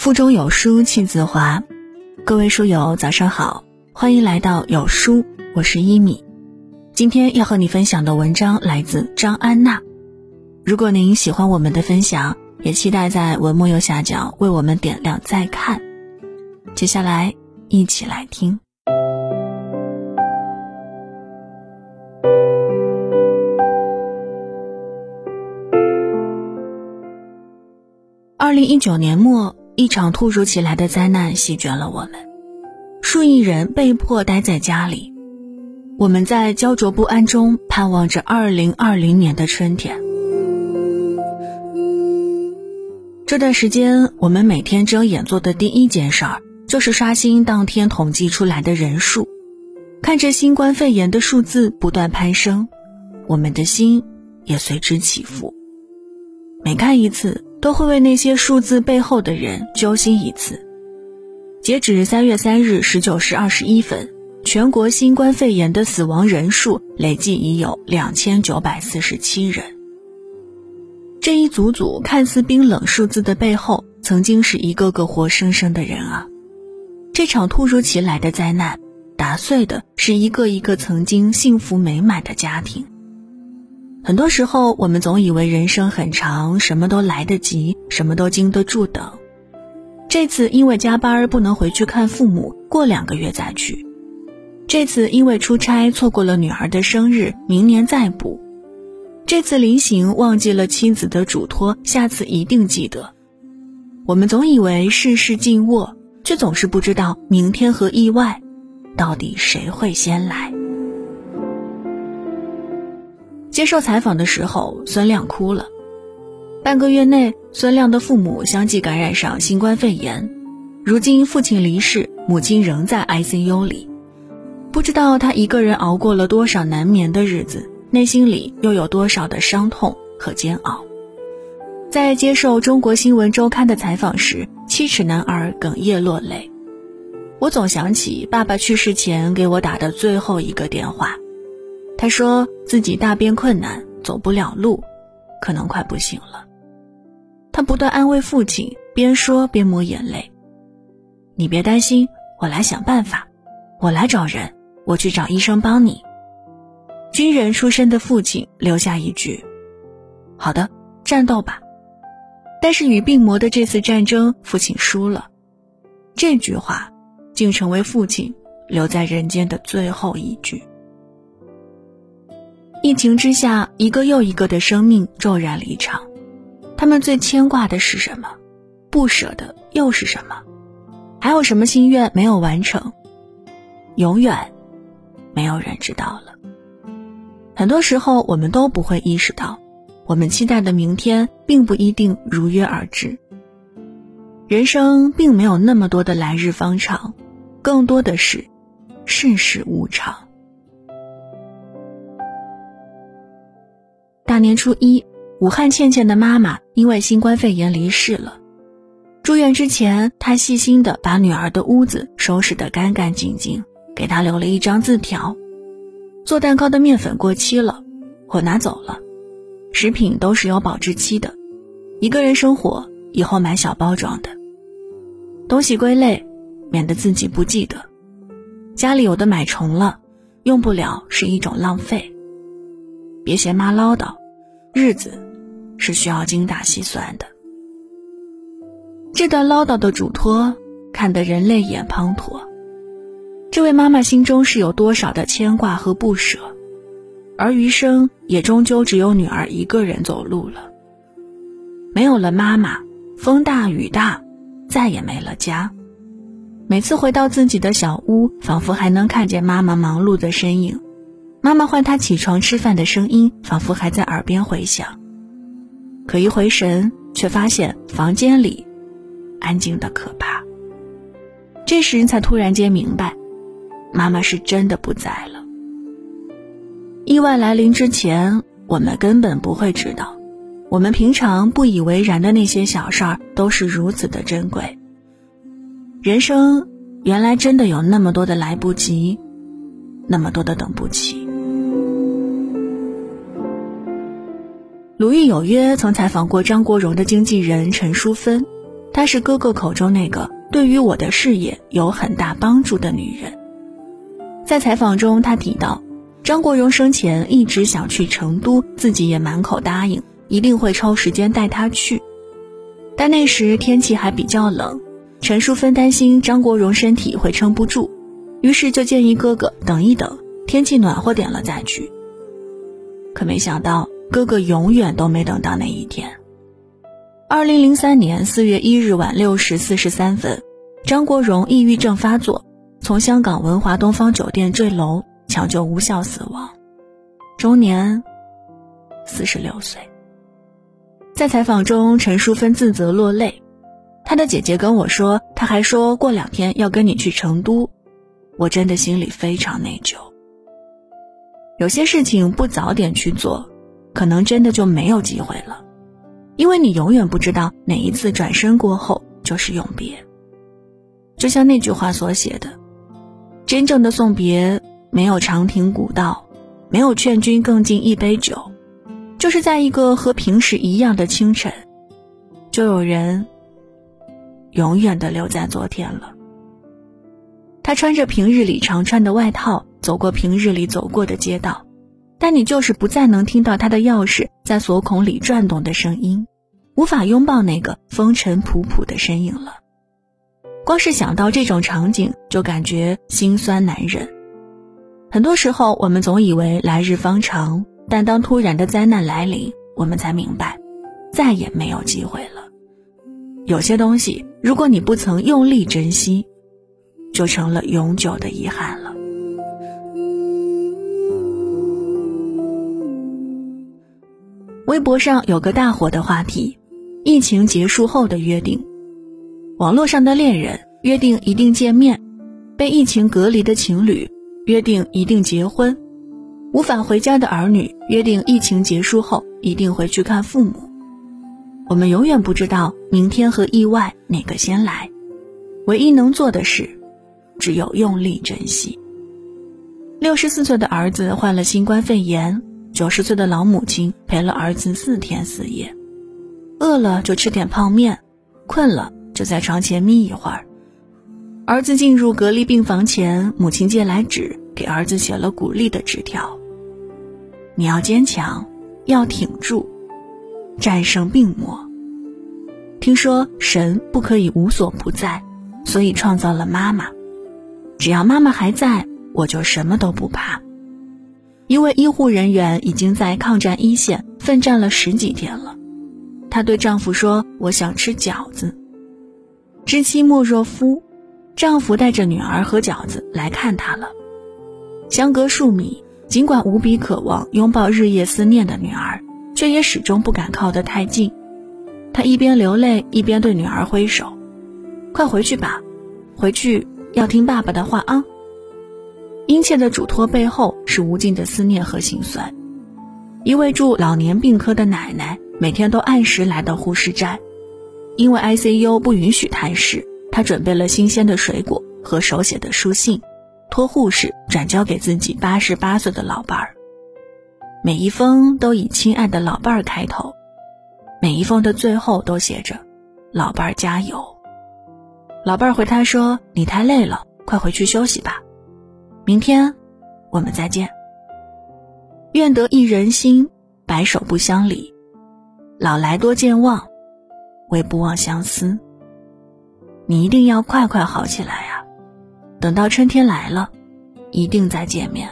腹中有书气自华，各位书友早上好，欢迎来到有书，我是一米。今天要和你分享的文章来自张安娜。如果您喜欢我们的分享，也期待在文末右下角为我们点亮再看。接下来一起来听。二零一九年末。一场突如其来的灾难席卷了我们，数亿人被迫待在家里。我们在焦灼不安中盼望着二零二零年的春天。这段时间，我们每天睁眼做的第一件事儿就是刷新当天统计出来的人数，看着新冠肺炎的数字不断攀升，我们的心也随之起伏。每看一次。都会为那些数字背后的人揪心一次。截止三月三日十九时二十一分，全国新冠肺炎的死亡人数累计已有两千九百四十七人。这一组组看似冰冷数字的背后，曾经是一个个活生生的人啊！这场突如其来的灾难，打碎的是一个一个曾经幸福美满的家庭。很多时候，我们总以为人生很长，什么都来得及，什么都经得住等。这次因为加班不能回去看父母，过两个月再去；这次因为出差错过了女儿的生日，明年再补；这次临行忘记了妻子的嘱托，下次一定记得。我们总以为事事尽握，却总是不知道明天和意外，到底谁会先来。接受采访的时候，孙亮哭了。半个月内，孙亮的父母相继感染上新冠肺炎，如今父亲离世，母亲仍在 ICU 里，不知道他一个人熬过了多少难眠的日子，内心里又有多少的伤痛和煎熬。在接受中国新闻周刊的采访时，七尺男儿哽咽落泪。我总想起爸爸去世前给我打的最后一个电话。他说自己大便困难，走不了路，可能快不行了。他不断安慰父亲，边说边抹眼泪：“你别担心，我来想办法，我来找人，我去找医生帮你。”军人出身的父亲留下一句：“好的，战斗吧。”但是与病魔的这次战争，父亲输了。这句话，竟成为父亲留在人间的最后一句。疫情之下，一个又一个的生命骤然离场，他们最牵挂的是什么？不舍的又是什么？还有什么心愿没有完成？永远，没有人知道了。很多时候，我们都不会意识到，我们期待的明天并不一定如约而至。人生并没有那么多的来日方长，更多的是世事无常。大年初一，武汉倩倩的妈妈因为新冠肺炎离世了。住院之前，她细心的把女儿的屋子收拾得干干净净，给她留了一张字条：做蛋糕的面粉过期了，我拿走了。食品都是有保质期的，一个人生活以后买小包装的。东西归类，免得自己不记得。家里有的买重了，用不了是一种浪费。别嫌妈唠叨。日子是需要精打细算的。这段唠叨的嘱托，看得人泪眼滂沱。这位妈妈心中是有多少的牵挂和不舍，而余生也终究只有女儿一个人走路了。没有了妈妈，风大雨大，再也没了家。每次回到自己的小屋，仿佛还能看见妈妈忙碌的身影。妈妈唤他起床吃饭的声音，仿佛还在耳边回响。可一回神，却发现房间里安静的可怕。这时才突然间明白，妈妈是真的不在了。意外来临之前，我们根本不会知道，我们平常不以为然的那些小事儿，都是如此的珍贵。人生原来真的有那么多的来不及，那么多的等不起。鲁豫有约曾采访过张国荣的经纪人陈淑芬，她是哥哥口中那个对于我的事业有很大帮助的女人。在采访中，她提到，张国荣生前一直想去成都，自己也满口答应，一定会抽时间带他去。但那时天气还比较冷，陈淑芬担心张国荣身体会撑不住，于是就建议哥哥等一等，天气暖和点了再去。可没想到，哥哥永远都没等到那一天。二零零三年四月一日晚六时四十三分，张国荣抑郁症发作，从香港文华东方酒店坠楼，抢救无效死亡，终年四十六岁。在采访中，陈淑芬自责落泪，她的姐姐跟我说，她还说过两天要跟你去成都，我真的心里非常内疚。有些事情不早点去做，可能真的就没有机会了。因为你永远不知道哪一次转身过后就是永别。就像那句话所写的：“真正的送别，没有长亭古道，没有劝君更尽一杯酒，就是在一个和平时一样的清晨，就有人永远的留在昨天了。”他穿着平日里常穿的外套，走过平日里走过的街道，但你就是不再能听到他的钥匙在锁孔里转动的声音。无法拥抱那个风尘仆仆的身影了。光是想到这种场景，就感觉心酸难忍。很多时候，我们总以为来日方长，但当突然的灾难来临，我们才明白，再也没有机会了。有些东西，如果你不曾用力珍惜，就成了永久的遗憾了。微博上有个大火的话题。疫情结束后的约定，网络上的恋人约定一定见面，被疫情隔离的情侣约定一定结婚，无法回家的儿女约定疫情结束后一定回去看父母。我们永远不知道明天和意外哪个先来，唯一能做的事，只有用力珍惜。六十四岁的儿子患了新冠肺炎，九十岁的老母亲陪了儿子四天四夜。饿了就吃点泡面，困了就在床前眯一会儿。儿子进入隔离病房前，母亲借来纸给儿子写了鼓励的纸条：“你要坚强，要挺住，战胜病魔。”听说神不可以无所不在，所以创造了妈妈。只要妈妈还在，我就什么都不怕。一位医护人员已经在抗战一线奋战了十几天了。她对丈夫说：“我想吃饺子。”知妻莫若夫，丈夫带着女儿和饺子来看她了。相隔数米，尽管无比渴望拥抱日夜思念的女儿，却也始终不敢靠得太近。她一边流泪，一边对女儿挥手：“快回去吧，回去要听爸爸的话啊。”殷切的嘱托背后是无尽的思念和心酸。一位住老年病科的奶奶。每天都按时来到护士站，因为 ICU 不允许探视，她准备了新鲜的水果和手写的书信，托护士转交给自己八十八岁的老伴儿。每一封都以“亲爱的老伴儿”开头，每一封的最后都写着“老伴儿加油”。老伴儿回他说：“你太累了，快回去休息吧，明天我们再见。愿得一人心，白首不相离。”老来多健忘，唯不忘相思。你一定要快快好起来呀！等到春天来了，一定再见面。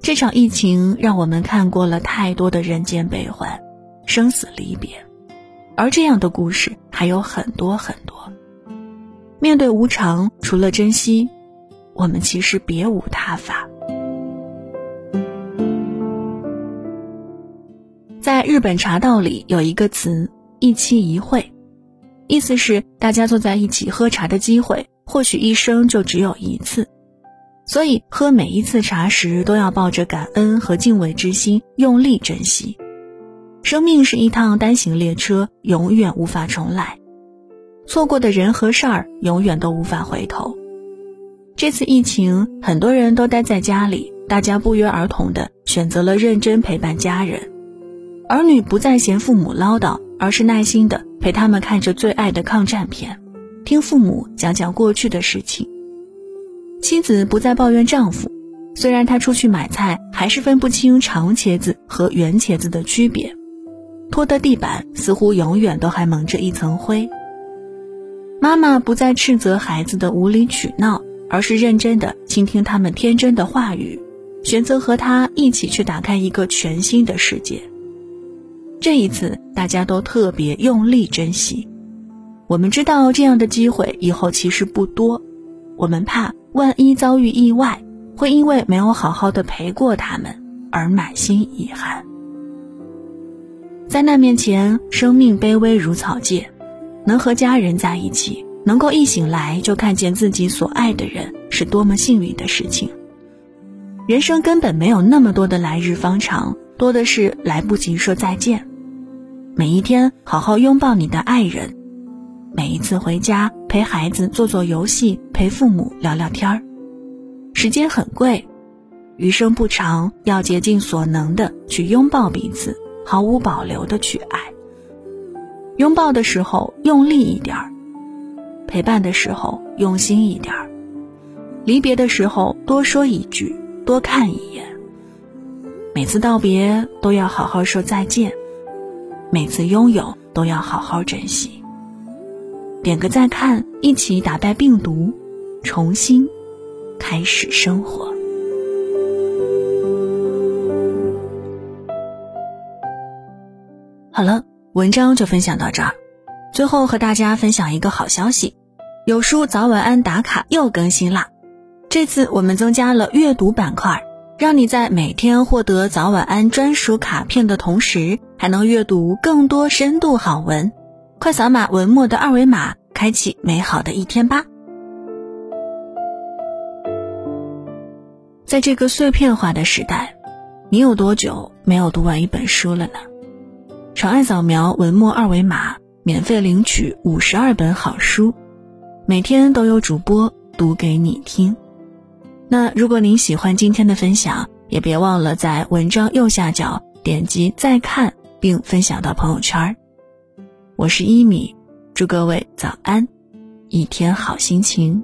这场疫情让我们看过了太多的人间悲欢、生死离别，而这样的故事还有很多很多。面对无常，除了珍惜，我们其实别无他法。在日本茶道里有一个词“一期一会”，意思是大家坐在一起喝茶的机会，或许一生就只有一次，所以喝每一次茶时都要抱着感恩和敬畏之心，用力珍惜。生命是一趟单行列车，永远无法重来，错过的人和事儿永远都无法回头。这次疫情，很多人都待在家里，大家不约而同的选择了认真陪伴家人。儿女不再嫌父母唠叨，而是耐心的陪他们看着最爱的抗战片，听父母讲讲过去的事情。妻子不再抱怨丈夫，虽然他出去买菜还是分不清长茄子和圆茄子的区别，拖的地板似乎永远都还蒙着一层灰。妈妈不再斥责孩子的无理取闹，而是认真的倾听他们天真的话语，选择和他一起去打开一个全新的世界。这一次，大家都特别用力珍惜。我们知道这样的机会以后其实不多，我们怕万一遭遇意外，会因为没有好好的陪过他们而满心遗憾。灾难面前，生命卑微如草芥，能和家人在一起，能够一醒来就看见自己所爱的人，是多么幸运的事情。人生根本没有那么多的来日方长，多的是来不及说再见。每一天，好好拥抱你的爱人；每一次回家，陪孩子做做游戏，陪父母聊聊天儿。时间很贵，余生不长，要竭尽所能的去拥抱彼此，毫无保留的去爱。拥抱的时候用力一点儿，陪伴的时候用心一点儿，离别的时候多说一句，多看一眼。每次道别都要好好说再见。每次拥有都要好好珍惜。点个再看，一起打败病毒，重新开始生活。好了，文章就分享到这儿。最后和大家分享一个好消息，有书早晚安打卡又更新啦！这次我们增加了阅读板块。让你在每天获得早晚安专属卡片的同时，还能阅读更多深度好文。快扫码文末的二维码，开启美好的一天吧！在这个碎片化的时代，你有多久没有读完一本书了呢？长按扫描文末二维码，免费领取五十二本好书，每天都有主播读给你听。那如果您喜欢今天的分享，也别忘了在文章右下角点击再看，并分享到朋友圈。我是一米，祝各位早安，一天好心情。